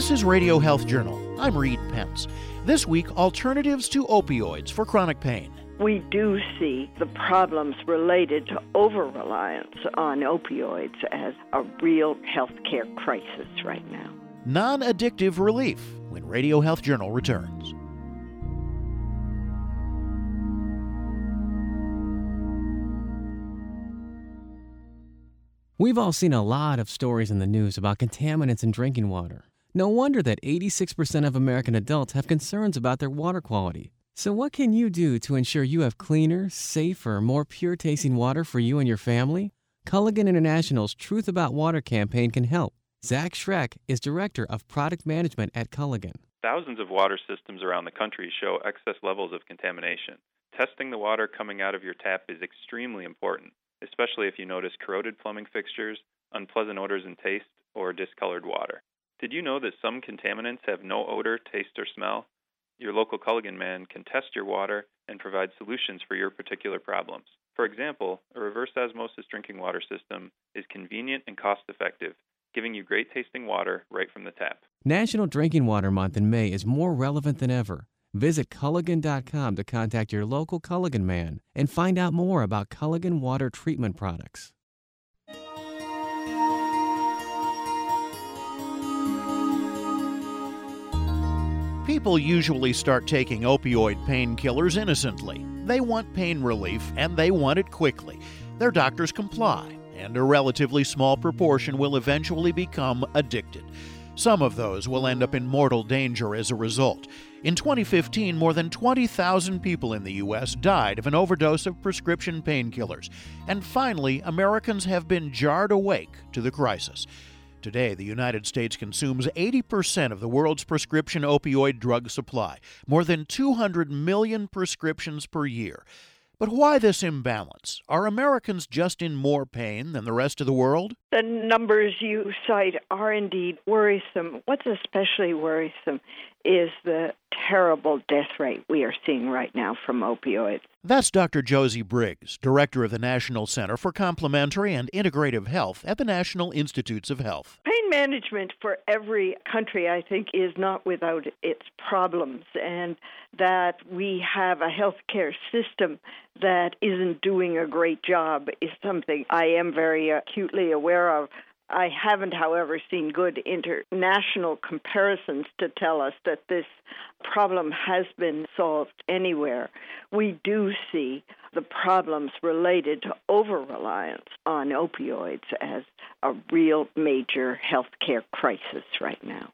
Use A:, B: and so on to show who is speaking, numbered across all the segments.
A: This is Radio Health Journal. I'm Reed Pence. This week, alternatives to opioids for chronic pain.
B: We do see the problems related to over reliance on opioids as a real healthcare crisis right now.
A: Non addictive relief when Radio Health Journal returns.
C: We've all seen a lot of stories in the news about contaminants in drinking water. No wonder that 86% of American adults have concerns about their water quality. So, what can you do to ensure you have cleaner, safer, more pure tasting water for you and your family? Culligan International's Truth About Water campaign can help. Zach Schreck is Director of Product Management at Culligan.
D: Thousands of water systems around the country show excess levels of contamination. Testing the water coming out of your tap is extremely important especially if you notice corroded plumbing fixtures, unpleasant odors and taste, or discolored water. Did you know that some contaminants have no odor, taste, or smell? Your local Culligan man can test your water and provide solutions for your particular problems. For example, a reverse osmosis drinking water system is convenient and cost effective, giving you great tasting water right from the tap.
C: National Drinking Water Month in May is more relevant than ever. Visit Culligan.com to contact your local Culligan man and find out more about Culligan water treatment products.
A: People usually start taking opioid painkillers innocently. They want pain relief and they want it quickly. Their doctors comply, and a relatively small proportion will eventually become addicted. Some of those will end up in mortal danger as a result. In 2015, more than 20,000 people in the U.S. died of an overdose of prescription painkillers. And finally, Americans have been jarred awake to the crisis. Today, the United States consumes 80% of the world's prescription opioid drug supply, more than 200 million prescriptions per year. But why this imbalance? Are Americans just in more pain than the rest of the world?
B: The numbers you cite are indeed worrisome. What's especially worrisome is the terrible death rate we are seeing right now from opioids.
A: That's Dr. Josie Briggs, Director of the National Center for Complementary and Integrative Health at the National Institutes of Health.
B: Pain management for every country, I think, is not without its problems, and that we have a healthcare system that isn't doing a great job is something I am very acutely aware of. I haven't, however, seen good international comparisons to tell us that this problem has been solved anywhere. We do see the problems related to over reliance on opioids as a real major healthcare crisis right now.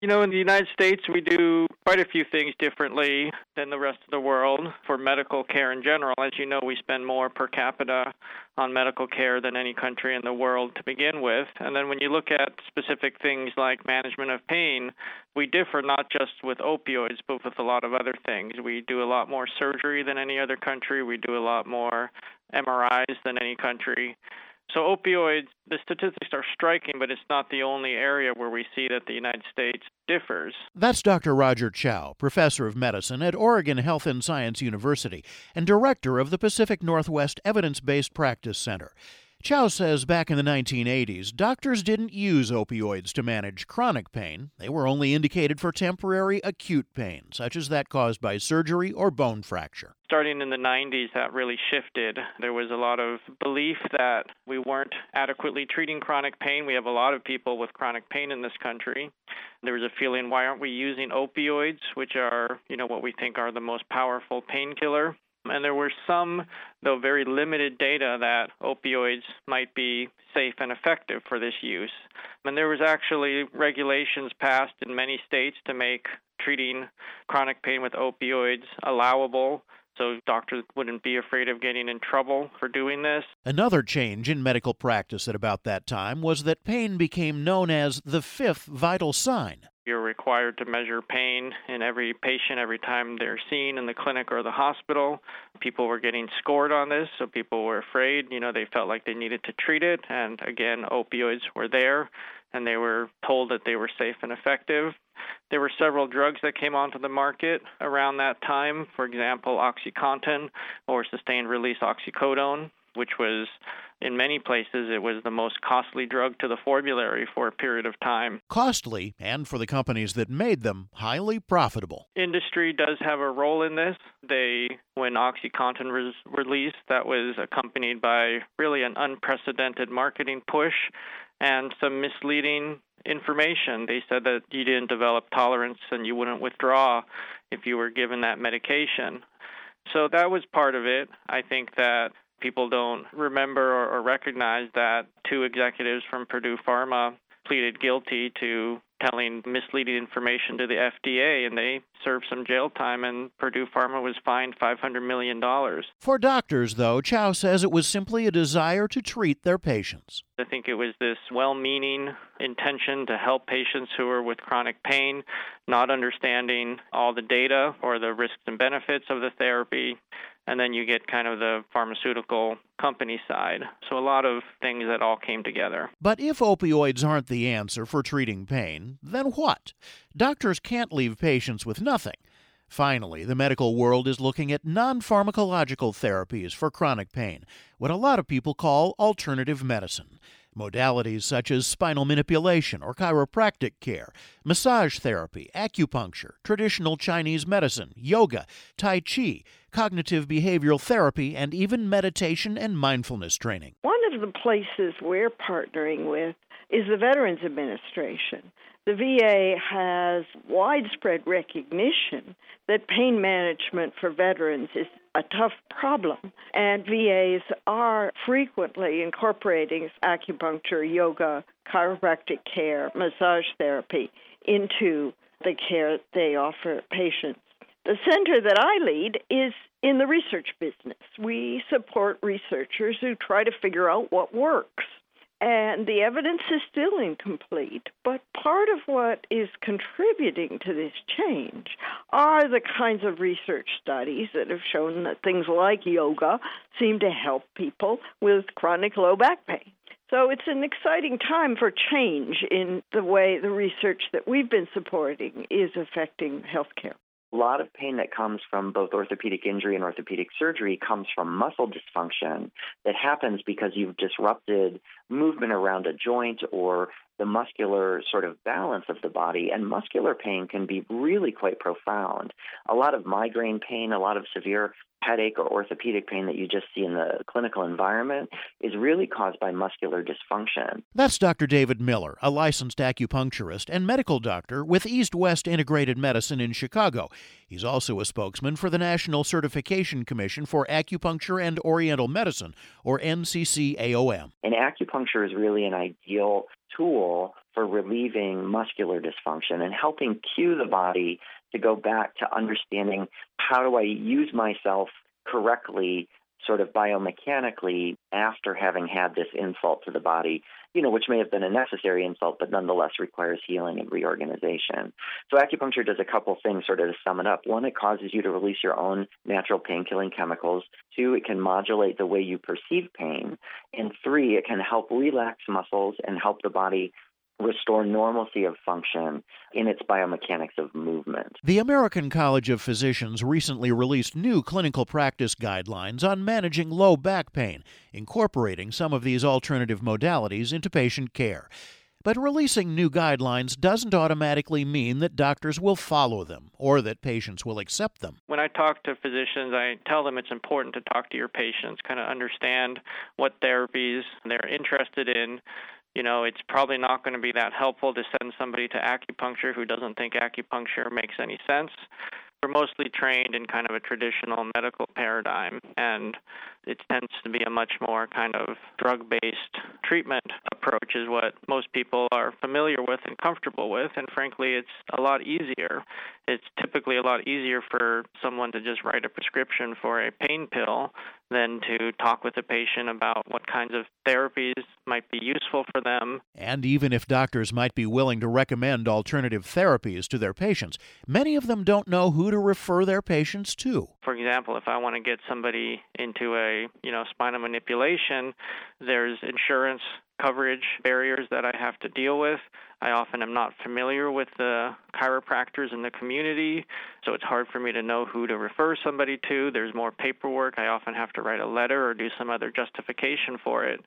E: You know, in the United States, we do quite a few things differently than the rest of the world for medical care in general. As you know, we spend more per capita on medical care than any country in the world to begin with. And then when you look at specific things like management of pain, we differ not just with opioids, but with a lot of other things. We do a lot more surgery than any other country, we do a lot more MRIs than any country. So, opioids, the statistics are striking, but it's not the only area where we see that the United States differs.
A: That's Dr. Roger Chou, professor of medicine at Oregon Health and Science University and director of the Pacific Northwest Evidence Based Practice Center. Chou says back in the 1980s, doctors didn't use opioids to manage chronic pain. They were only indicated for temporary acute pain, such as that caused by surgery or bone fracture.
E: Starting in the 90s, that really shifted. There was a lot of belief that we weren't adequately treating chronic pain. We have a lot of people with chronic pain in this country. There was a feeling, why aren't we using opioids, which are, you know, what we think are the most powerful painkiller? And there were some, though very limited, data that opioids might be safe and effective for this use. And there was actually regulations passed in many states to make treating chronic pain with opioids allowable so doctors wouldn't be afraid of getting in trouble for doing this.
A: Another change in medical practice at about that time was that pain became known as the fifth vital sign.
E: You're required to measure pain in every patient every time they're seen in the clinic or the hospital. People were getting scored on this, so people were afraid. You know, they felt like they needed to treat it. And again, opioids were there, and they were told that they were safe and effective. There were several drugs that came onto the market around that time, for example, OxyContin or sustained release oxycodone which was in many places, it was the most costly drug to the formulary for a period of time.
A: Costly, and for the companies that made them, highly profitable.
E: Industry does have a role in this. They, when OxyContin was released, that was accompanied by really an unprecedented marketing push and some misleading information. They said that you didn't develop tolerance and you wouldn't withdraw if you were given that medication. So that was part of it. I think that people don't remember or, or recognize that two executives from Purdue Pharma pleaded guilty to telling misleading information to the FDA, and they served some jail time, and Purdue Pharma was fined $500 million.
A: For doctors, though, Chou says it was simply a desire to treat their patients.
E: I think it was this well meaning intention to help patients who are with chronic pain, not understanding all the data or the risks and benefits of the therapy, and then you get kind of the pharmaceutical company side. So a lot of things that all came together.
A: But if opioids aren't the answer for treating pain, then what? Doctors can't leave patients with nothing. Finally, the medical world is looking at non pharmacological therapies for chronic pain, what a lot of people call alternative medicine. Modalities such as spinal manipulation or chiropractic care, massage therapy, acupuncture, traditional Chinese medicine, yoga, Tai Chi, cognitive behavioral therapy, and even meditation and mindfulness training.
B: One of the places we're partnering with is the Veterans Administration. The VA has widespread recognition that pain management for veterans is a tough problem, and VAs are frequently incorporating acupuncture, yoga, chiropractic care, massage therapy into the care they offer patients. The center that I lead is in the research business. We support researchers who try to figure out what works. And the evidence is still incomplete. But part of what is contributing to this change are the kinds of research studies that have shown that things like yoga seem to help people with chronic low back pain. So it's an exciting time for change in the way the research that we've been supporting is affecting healthcare.
F: A lot of pain that comes from both orthopedic injury and orthopedic surgery comes from muscle dysfunction that happens because you've disrupted movement around a joint or the muscular sort of balance of the body. And muscular pain can be really quite profound. A lot of migraine pain, a lot of severe headache or orthopedic pain that you just see in the clinical environment is really caused by muscular dysfunction.
A: That's Dr. David Miller, a licensed acupuncturist and medical doctor with East West Integrated Medicine in Chicago. He's also a spokesman for the National Certification Commission for Acupuncture and Oriental Medicine, or NCCAOM.
F: And acupuncture is really an ideal tool for relieving muscular dysfunction and helping cue the body to go back to understanding how do I use myself correctly, sort of biomechanically, after having had this insult to the body, you know, which may have been a necessary insult, but nonetheless requires healing and reorganization. So acupuncture does a couple things sort of to sum it up. One, it causes you to release your own natural pain killing chemicals. Two, it can modulate the way you perceive pain. And three, it can help relax muscles and help the body restore normalcy of function in its biomechanics of movement.
A: The American College of Physicians recently released new clinical practice guidelines on managing low back pain, incorporating some of these alternative modalities into patient care. But releasing new guidelines doesn't automatically mean that doctors will follow them or that patients will accept them.
E: When I talk to physicians, I tell them it's important to talk to your patients, kind of understand what therapies they're interested in you know, it's probably not going to be that helpful to send somebody to acupuncture who doesn't think acupuncture makes any sense. We're mostly trained in kind of a traditional medical paradigm, and it tends to be a much more kind of drug based treatment approach, is what most people are familiar with and comfortable with. And frankly, it's a lot easier. It's typically a lot easier for someone to just write a prescription for a pain pill than to talk with the patient about what kinds of therapies might be useful for them.
A: And even if doctors might be willing to recommend alternative therapies to their patients, many of them don't know who to refer their patients to.
E: For example, if I want to get somebody into a you know, spinal manipulation, there's insurance coverage barriers that I have to deal with. I often am not familiar with the chiropractors in the community, so it's hard for me to know who to refer somebody to. There's more paperwork. I often have to write a letter or do some other justification for it.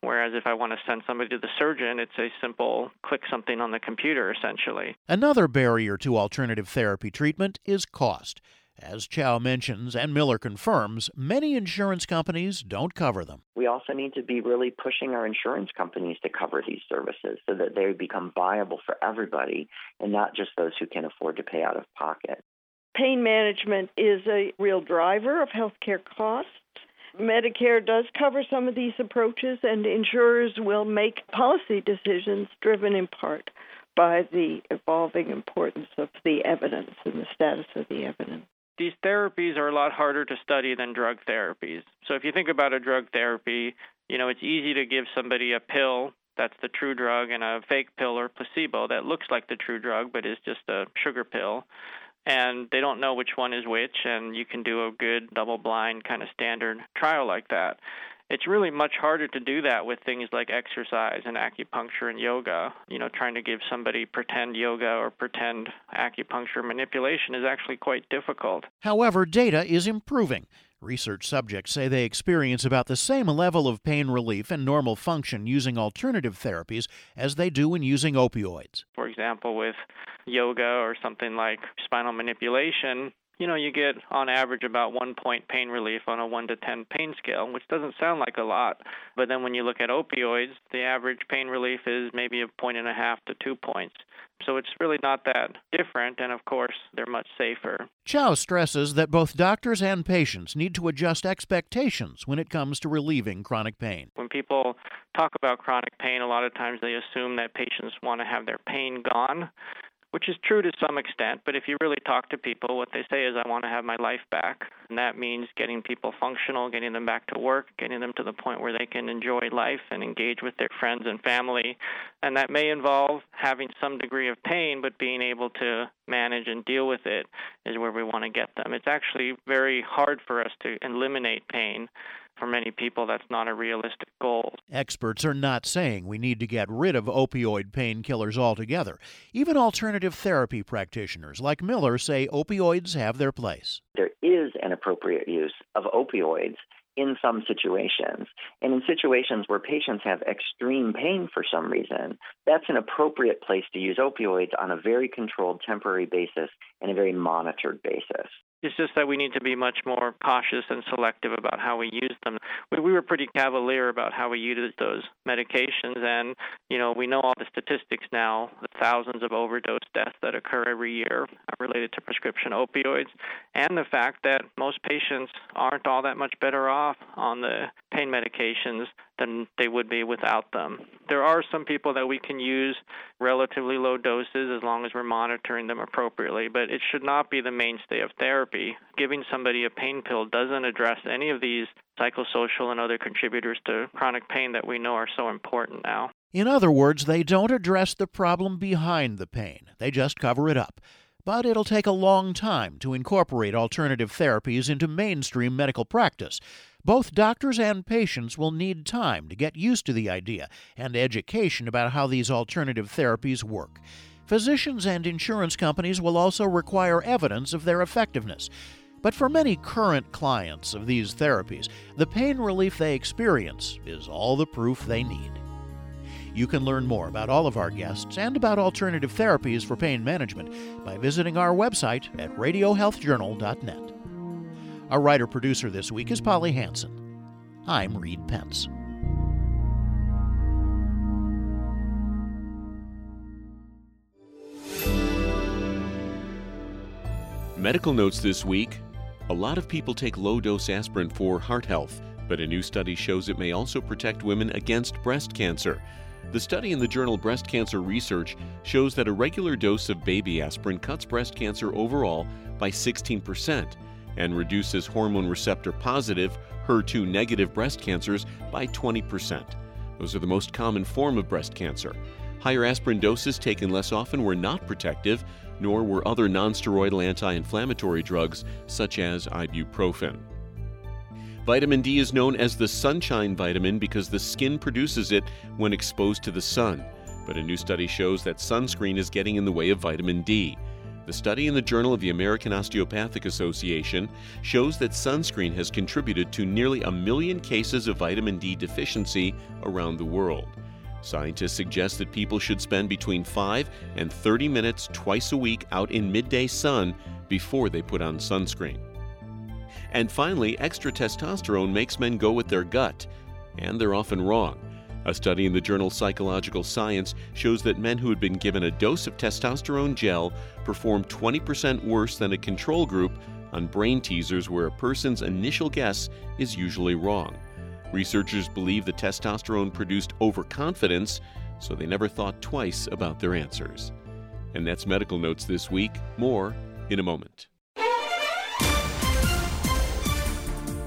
E: Whereas if I want to send somebody to the surgeon, it's a simple click something on the computer essentially.
A: Another barrier to alternative therapy treatment is cost. As Chou mentions and Miller confirms, many insurance companies don't cover them.
F: We also need to be really pushing our insurance companies to cover these services so that they become viable for everybody and not just those who can afford to pay out of pocket.
B: Pain management is a real driver of healthcare costs. Medicare does cover some of these approaches, and insurers will make policy decisions driven in part by the evolving importance of the evidence and the status of the evidence
E: these therapies are a lot harder to study than drug therapies. So if you think about a drug therapy, you know, it's easy to give somebody a pill that's the true drug and a fake pill or placebo that looks like the true drug but is just a sugar pill. And they don't know which one is which, and you can do a good double blind kind of standard trial like that it's really much harder to do that with things like exercise and acupuncture and yoga. You know, trying to give somebody pretend yoga or pretend acupuncture manipulation is actually quite difficult.
A: However, data is improving. Research subjects say they experience about the same level of pain relief and normal function using alternative therapies as they do when using opioids.
E: For example, with yoga or something like spinal manipulation, you know, you get on average about one point pain relief on a 1 to 10 pain scale, which doesn't sound like a lot. But then when you look at opioids, the average pain relief is maybe a point and a half to two points. So it's really not that different, and of course, they're much safer.
A: Chou stresses that both doctors and patients need to adjust expectations when it comes to relieving chronic pain.
E: When people talk about chronic pain, a lot of times they assume that patients want to have their pain gone which is true to some extent. But if you really talk to people, what they say is, I want to have my life back. And that means getting people functional, getting them back to work, getting them to the point where they can enjoy life and engage with their friends and family. And that may involve having some degree of pain, but being able to manage and deal with it is where we want to get them. It's actually very hard for us to eliminate pain for many people, that's not a realistic goal.
A: Experts are not saying we need to get rid of opioid painkillers altogether. Even alternative therapy practitioners like Miller say opioids have their place.
F: There is an appropriate use of opioids in some situations. And in situations where patients have extreme pain for some reason, that's an appropriate place to use opioids on a very controlled temporary basis and a very monitored basis.
E: It's just that we need to be much more cautious and selective about how we use them. We, we were pretty cavalier about how we used those medications, and you know we know all the statistics now, the thousands of overdose deaths that occur every year related to prescription opioids, and the fact that most patients aren't all that much better off on the pain medications than they would be without them. There are some people that we can use relatively low doses as long as we're monitoring them appropriately, but it should not be the mainstay of therapy. Giving somebody a pain pill doesn't address any of these psychosocial and other contributors to chronic pain that we know are so important now.
A: In other words, they don't address the problem behind the pain, they just cover it up. But it'll take a long time to incorporate alternative therapies into mainstream medical practice. Both doctors and patients will need time to get used to the idea and education about how these alternative therapies work. Physicians and insurance companies will also require evidence of their effectiveness. But for many current clients of these therapies, the pain relief they experience is all the proof they need. You can learn more about all of our guests and about alternative therapies for pain management by visiting our website at radiohealthjournal.net. Our writer producer this week is Polly Hanson. I'm Reed Pence.
G: Medical notes this week. A lot of people take low dose aspirin for heart health, but a new study shows it may also protect women against breast cancer. The study in the journal Breast Cancer Research shows that a regular dose of baby aspirin cuts breast cancer overall by 16% and reduces hormone receptor positive, HER2 negative breast cancers by 20%. Those are the most common form of breast cancer. Higher aspirin doses taken less often were not protective, nor were other nonsteroidal anti inflammatory drugs such as ibuprofen. Vitamin D is known as the sunshine vitamin because the skin produces it when exposed to the sun. But a new study shows that sunscreen is getting in the way of vitamin D. The study in the Journal of the American Osteopathic Association shows that sunscreen has contributed to nearly a million cases of vitamin D deficiency around the world. Scientists suggest that people should spend between 5 and 30 minutes twice a week out in midday sun before they put on sunscreen. And finally, extra testosterone makes men go with their gut, and they're often wrong. A study in the journal Psychological Science shows that men who had been given a dose of testosterone gel performed 20% worse than a control group on brain teasers where a person's initial guess is usually wrong. Researchers believe the testosterone produced overconfidence, so they never thought twice about their answers. And that's Medical Notes this week. More in a moment.